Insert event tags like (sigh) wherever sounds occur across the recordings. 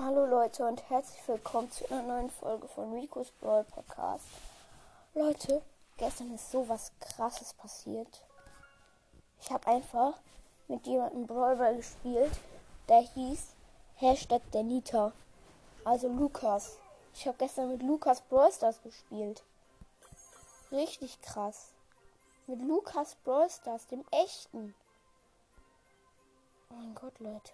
Hallo Leute und herzlich willkommen zu einer neuen Folge von Rico's Brawl Podcast. Leute, gestern ist so was krasses passiert. Ich habe einfach mit jemandem Brawl gespielt, der hieß Hashtag der Nita. Also Lukas. Ich habe gestern mit Lukas Brawl gespielt. Richtig krass. Mit Lukas Brawl dem echten. Oh mein Gott, Leute.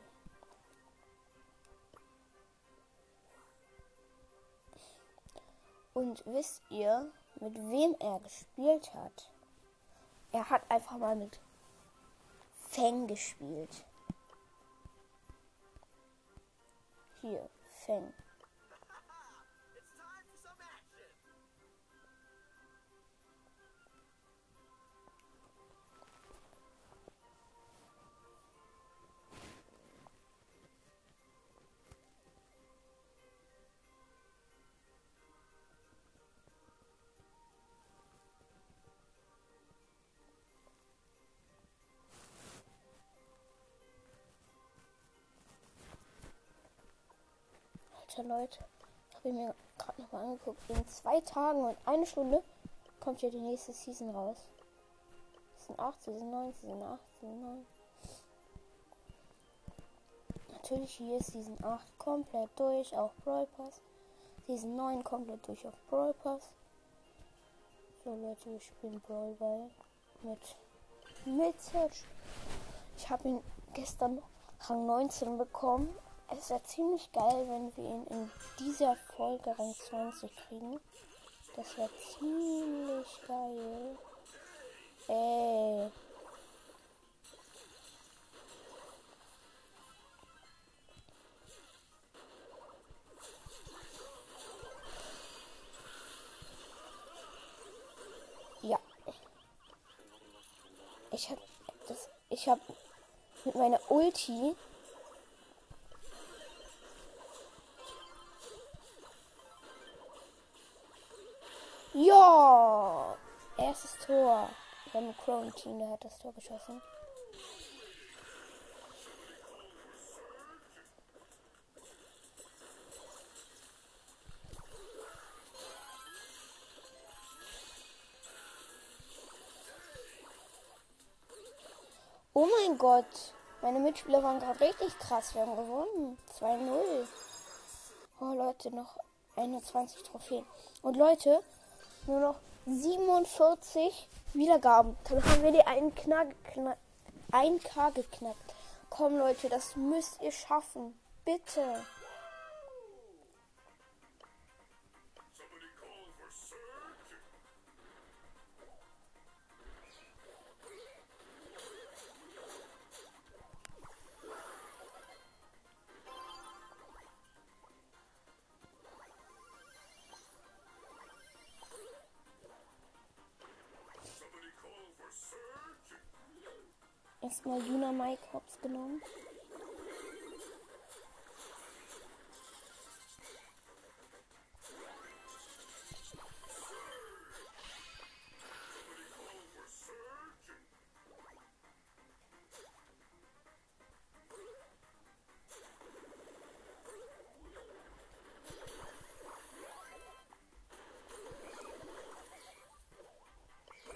Und wisst ihr, mit wem er gespielt hat? Er hat einfach mal mit Feng gespielt. Hier, Feng. Leute, ich habe mir gerade noch mal angeguckt. In zwei Tagen und eine Stunde kommt ja die nächste Season raus. Season 8, Season 9, Season 8, Season 9. Natürlich hier ist Season 8 komplett durch auf Brawl Pass. Season 9 komplett durch auf Brawl Pass. So Leute, wir spielen Brawl Ball mit mit. Ich habe ihn gestern Rang 19 bekommen es wäre ziemlich geil, wenn wir ihn in dieser Folge Rang 20 kriegen. Das wäre ziemlich geil. Ey. Ja. Ich hab das ich hab mit meiner Ulti Ja! Erstes Tor. Wir haben Team, der hat das Tor geschossen. Oh mein Gott. Meine Mitspieler waren gerade richtig krass. Wir haben gewonnen. 2-0. Oh Leute, noch 21 Trophäen. Und Leute, nur noch 47 Wiedergaben. Dann haben wir die 1K, 1K geknackt. Komm Leute, das müsst ihr schaffen. Bitte. Erstmal Juna Mike Hops genommen.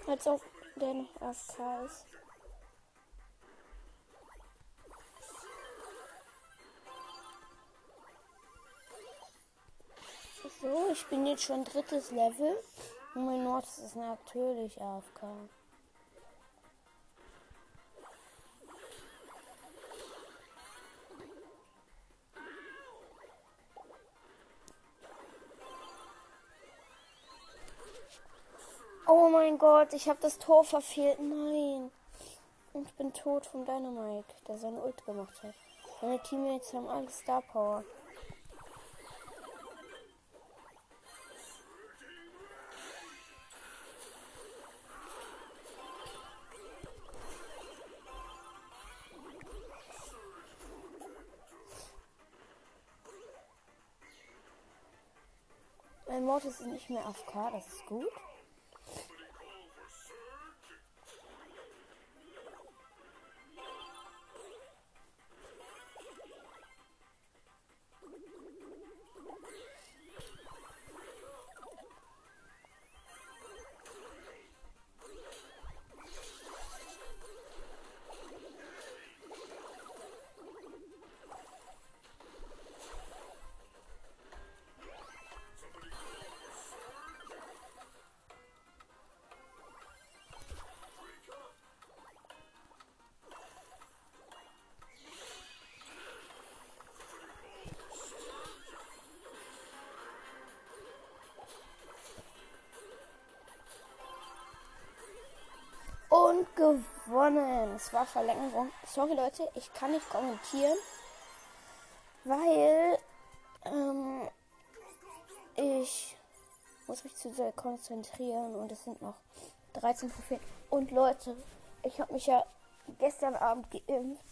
Als ob der noch AFK ist. Ich bin jetzt schon drittes Level. Und mein Mortis ist natürlich AFK. Oh mein Gott, ich habe das Tor verfehlt. Nein. Und ich bin tot von Dynamite, der seine Ult gemacht hat. Meine Teammates haben alle Star Power. Mortis ist nicht mehr AFK, das ist gut. Gewonnen. Es war Verlängerung. Sorry Leute, ich kann nicht kommentieren, weil ähm, ich muss mich zu sehr konzentrieren und es sind noch 13 Trophäen. Und Leute, ich habe mich ja gestern Abend geimpft.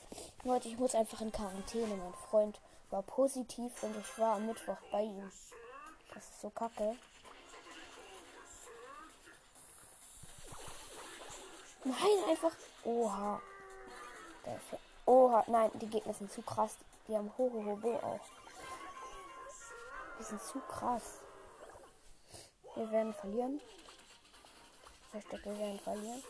Leute, ich muss einfach in Quarantäne. Mein Freund war positiv und ich war am Mittwoch bei ihm. Das ist so kacke. Nein, einfach. Oha. Oha. Nein, die Gegner sind zu krass. Die haben Hohohobo auch. Die sind zu krass. Wir werden verlieren. Verstecke, wir werden verlieren.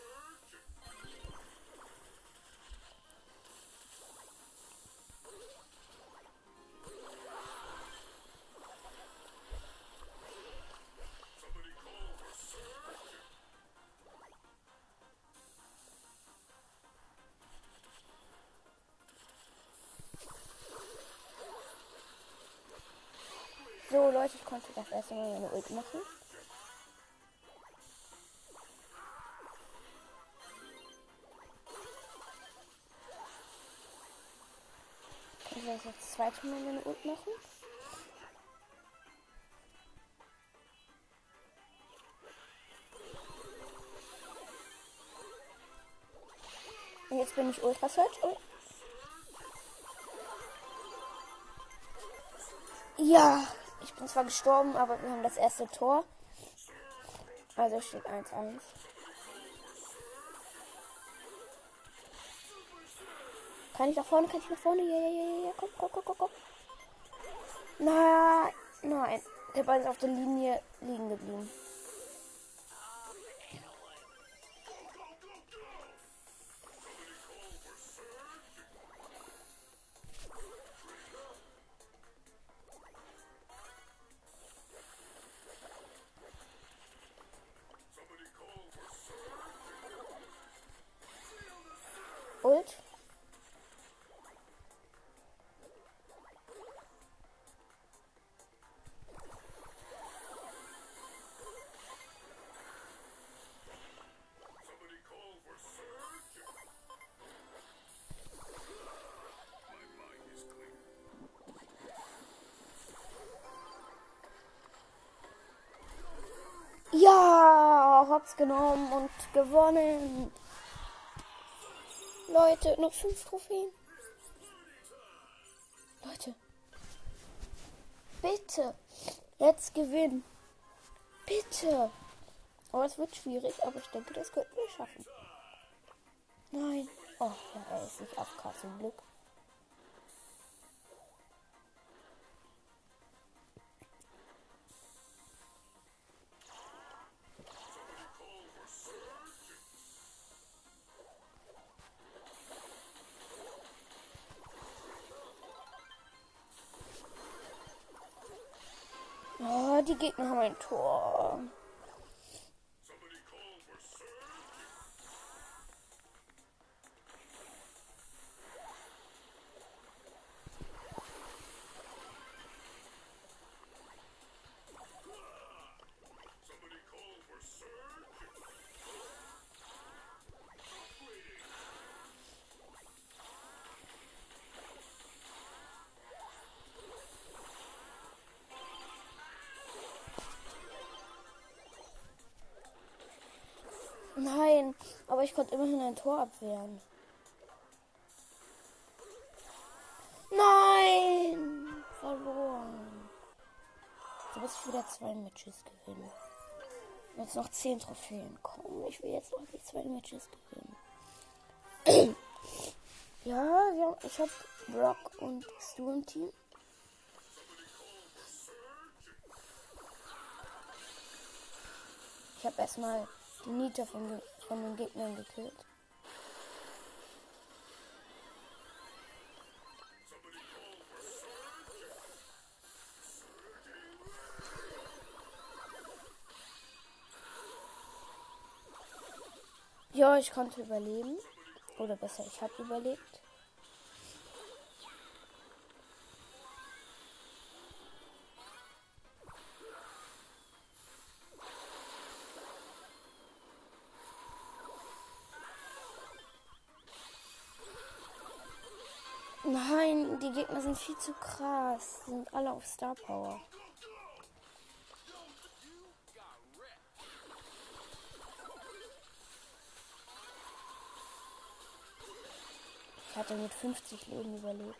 Konnte das erste Mal meine Ult machen. Ich werde jetzt das zweite Mal meine Ult machen. Und jetzt bin ich Ultra Search. Und ja, ich bin zwar gestorben, aber wir haben das erste Tor. Also steht 1-1. Kann ich nach vorne? Kann ich nach vorne? Ja, ja, ja, ja. Komm, komm, komm, komm, komm. Nein, nein. Der Ball ist auf der Linie liegen geblieben. Hab's genommen und gewonnen. Leute, noch fünf Trophäen. Leute. Bitte. Jetzt gewinnen. Bitte. Aber es wird schwierig, aber ich denke, das könnten wir schaffen. Nein. Oh, er ist nicht auf Glück. Oh, die Gegner haben ein Tor. Aber ich konnte immerhin ein Tor abwehren. Nein! Verloren. So muss wieder zwei Matches gewinnen. Jetzt noch zehn Trophäen. Komm, ich will jetzt noch die zwei Matches gewinnen. (clears throat) ja, ja, ich habe Brock und Stu im Team. Ich habe erstmal die Nita von, den- von den Gegnern gekillt. Ja, ich konnte überleben. Oder besser, ich habe überlebt. Sind viel zu krass. Die sind alle auf Star Power. Ich hatte mit 50 Leben überlebt.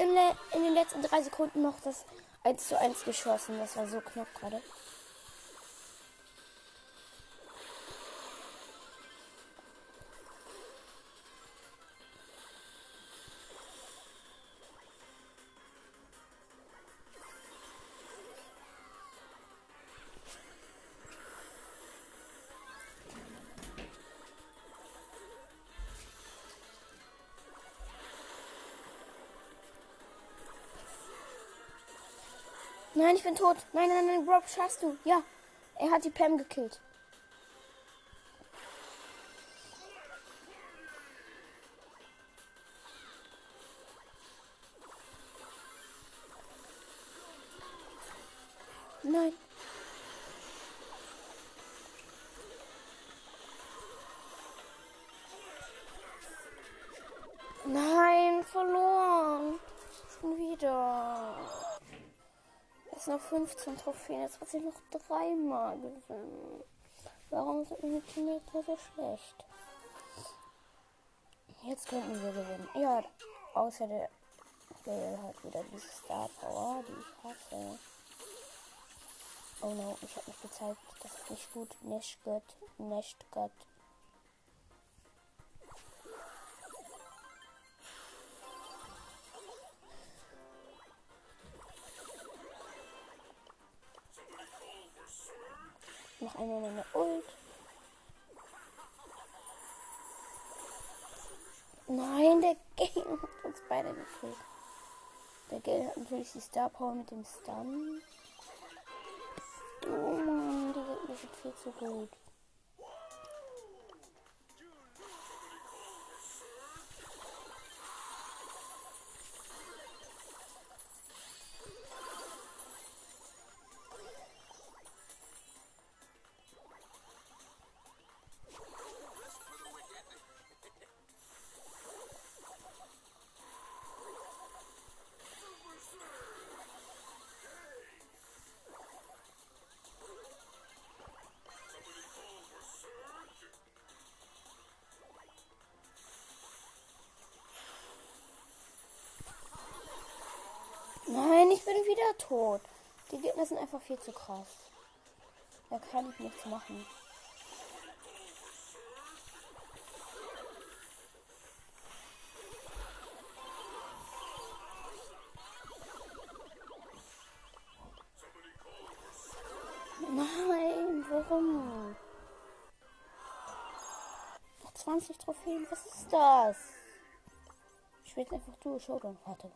In, in, den letzten drei Sekunden noch das 1 zu 1 geschossen. Das war so knapp gerade. Nein, ich bin tot. Nein, nein, nein, Rob, schaffst du. Ja, er hat die Pam gekillt. 15 Trophäen. Jetzt hat sich noch dreimal gewinnen. Warum sind meine Teammates so schlecht? Jetzt könnten wir gewinnen. Ja, außer der Gale hat wieder diese Star Power, die ich hasse. Oh no, ich habe mich gezeigt. Das ist nicht gut. Nicht gut. Nicht gut. Noch einmal meine Ult. Nein, der (laughs) Gale hat uns beide gekillt. Der Gale hat natürlich die Star Power mit dem Stun. Oh Mann, die Gegner sind viel zu gut. Tot. Die Gegner sind einfach viel zu krass. Da kann ich nichts machen. Nein, warum? Noch 20 Trophäen, was ist das? Ich will einfach durch, oder? Warte.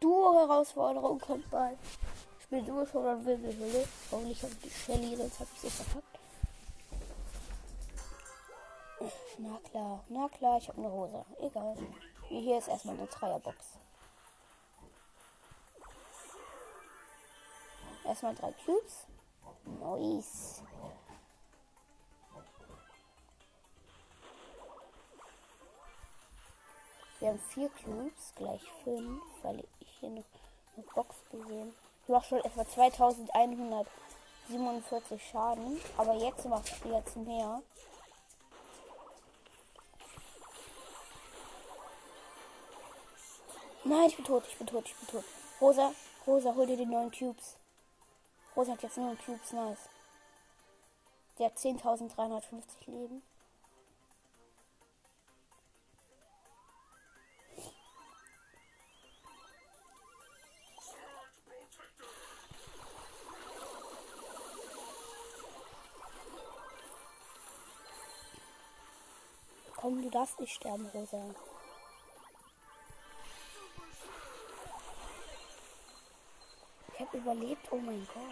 Duo-Herausforderung kommt bald. Ich spiele Duo schon an Wirbelhülle. Ne? Hoffentlich kommt die Shelly, sonst hab ich sie verpackt. Na klar, na klar, ich habe eine Hose. Egal. Hier ist erstmal eine Dreierbox. Erstmal drei Cubes. Nice. Wir haben vier Cubes, gleich fünf, weil ich hier noch eine Box gesehen. Ich mache schon etwa 2147 Schaden, aber jetzt macht es jetzt mehr. Nein, ich bin tot, ich bin tot, ich bin tot. Rosa, Rosa, hol dir die neuen Cubes. Rosa hat jetzt neun Cubes, nice. Der hat 10.350 Leben. Komm, du darfst nicht sterben, Rosa. Ich habe überlebt, oh mein Gott.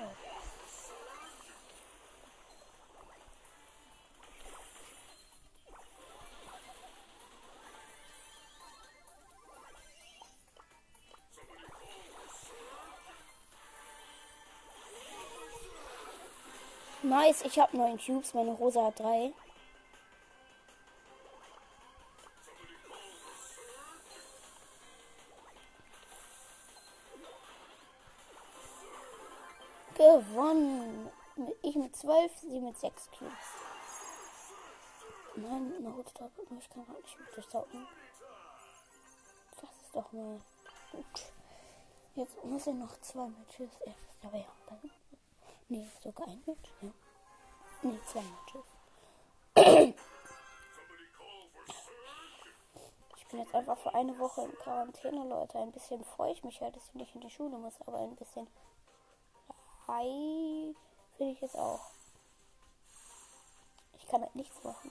Nice, ich habe neun Cubes, meine Rosa hat drei. Gewonnen. Ich mit 12, sie mit 6 Cubes. Nein, Naruto doppelt nur, ich kann halt nicht mit durchsaugen. Das ist doch mal gut. Jetzt muss ich noch zwei Matches. Erster wäre dann. Nee, sogar ein Match. Ja. Nee, zwei Matches. Ich bin jetzt einfach für eine Woche in Quarantäne, Leute. Ein bisschen freue ich mich halt, dass ich nicht in die Schule muss, aber ein bisschen Hi finde ich jetzt auch. Ich kann halt nichts machen.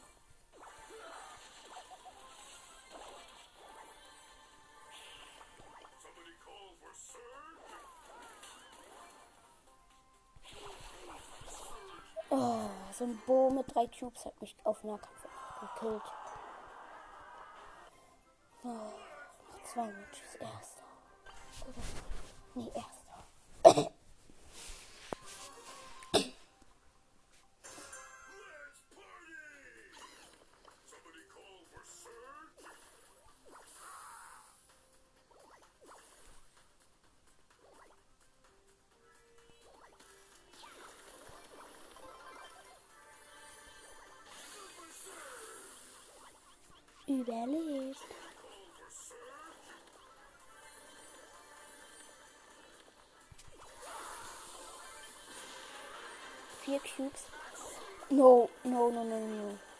Oh, so ein Bo mit drei Cubes hat mich auf Nahkampf gekillt. Oh, noch zwei Matches. Erster. Nee, erster. Cubes. No, no, no, no, no.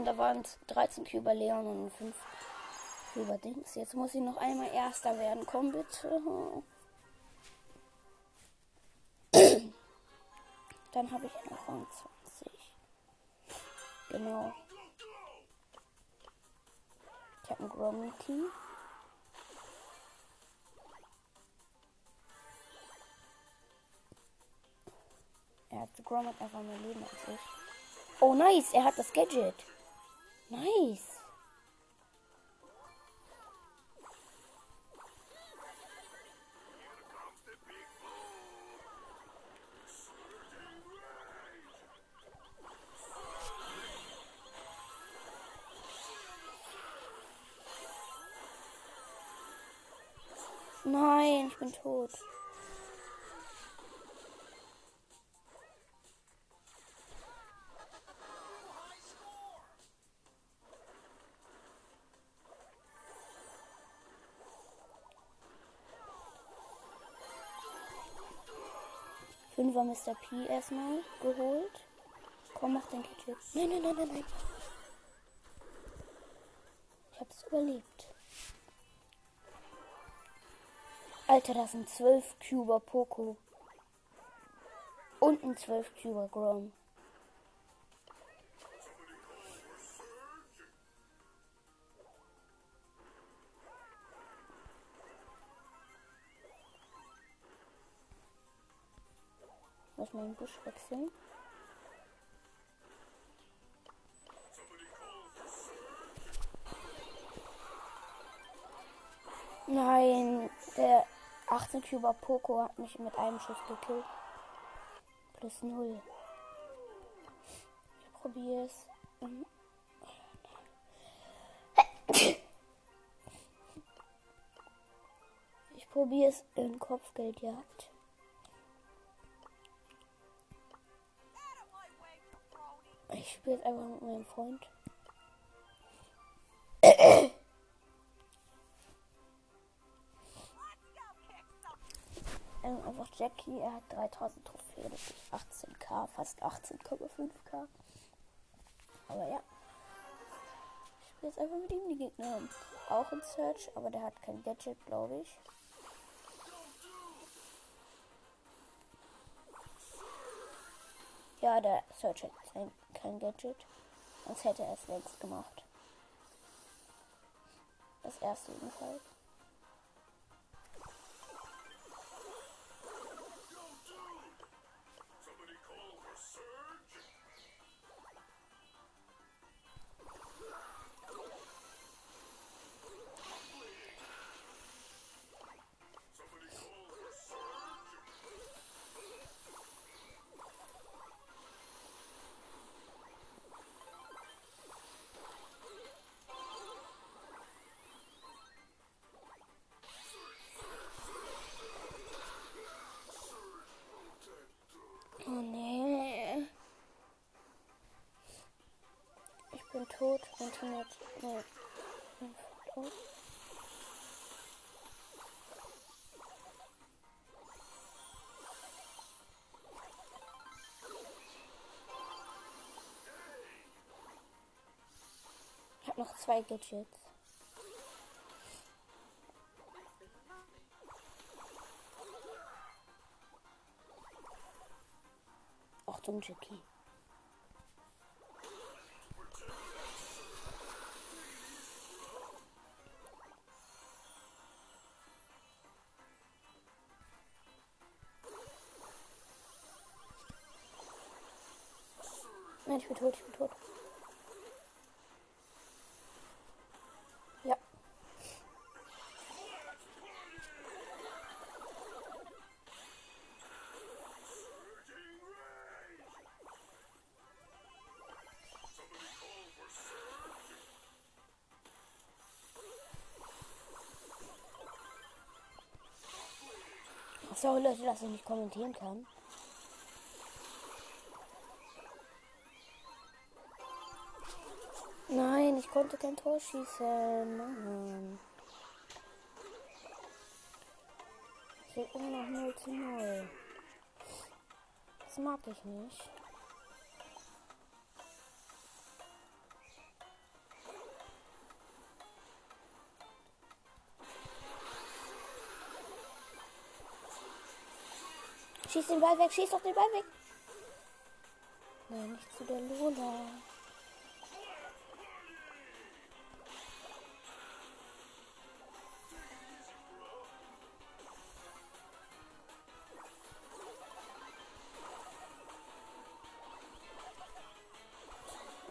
Verloren. Da waren 13 Küber Leon und 5 Küber Dings. Jetzt muss ich noch einmal Erster werden. Komm bitte. Dann habe ich noch Rang 20. Genau. Ich habe einen Gromity. Er hat Grom hat einfach mehr Leben als ich. Oh nice, er hat das Gadget. Nice. Nein, ich bin tot. Fünfer Mr. P erstmal geholt. Komm, mach den Gadget. Nein, nein, nein, nein, nein. Ich hab hab's überlebt. Alter, das sind 12 Cuber Poco. Und ein 12 Cuber Grom. Mal den Busch wechseln. Nein, der 18 Cuber Poco hat mich mit einem Schuss gekillt. Plus 0. Ich probiere es. Ich probiere es in Kopfgeldjagd. Ich spiele jetzt einfach mit meinem Freund. Ähm, einfach Jackie, er hat 3000 Trophäen, das ist 18k, fast 18,5k. Aber ja. Ich spiele jetzt einfach mit ihm die Gegner. haben Auch in Search, aber der hat kein Gadget, glaube ich. Ja, der Search hat kein, kein Gadget. Sonst hätte er es längst gemacht. Das erste jedenfalls. Bin tot. Ich habe noch zwei Gadgets. Achtung, Jackie. Bin tot, ich bin tot. Ja. Sorry Leute, dass ich nicht kommentieren kann. Konnte kein Tor schießen. Mann. Steht immer noch 0 zu 0. Das mag ich nicht. Schieß den Ball weg, schieß doch den Ball weg. Nein, nicht zu der Lola.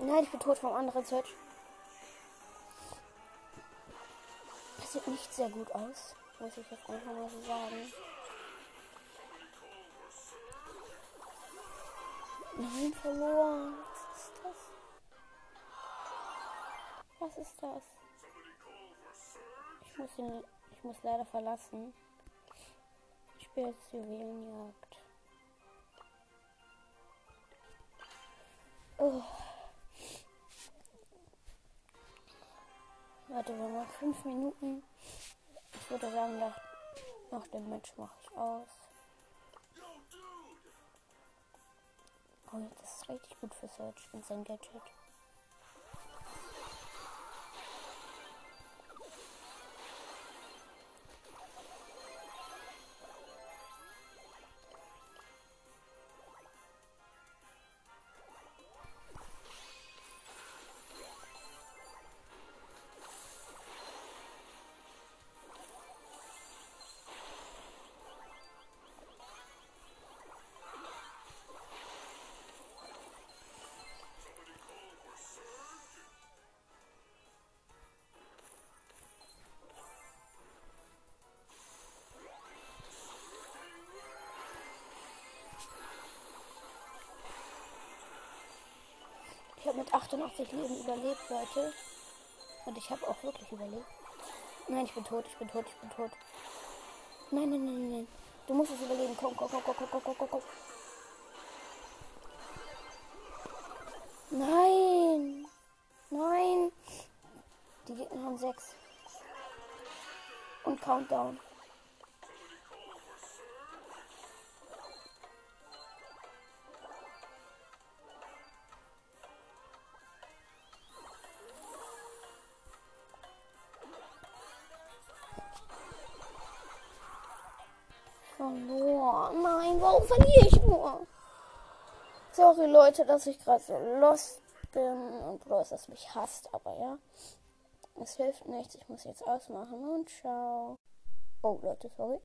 Nein, ich bin tot vom anderen Search. Das sieht nicht sehr gut aus, muss ich jetzt einfach mal so sagen. Nein, verloren. Was ist das? Was ist das? Ich muss ihn, ich muss leider verlassen. Ich spiele jetzt Juwelenjagd. Oh. Warte, wir haben fünf Minuten. Ich würde sagen, nach, nach dem Match mache ich aus. Oh, das ist richtig gut für Search und sein Gadget. Mit 88 Leben überlebt, Leute. Und ich habe auch wirklich überlebt. Nein, ich bin tot, ich bin tot, ich bin tot. Nein, nein, nein, nein. Du musst es überleben. Komm, komm, komm, komm, komm, komm, komm, komm. Nein. Nein. Die Gegner haben sechs. Und Countdown. Warum verliere ich nur? Sorry Leute, dass ich gerade so lost bin und bloß, dass mich hasst, aber ja. Es hilft nichts, ich muss jetzt ausmachen und ciao. Oh Leute, sorry.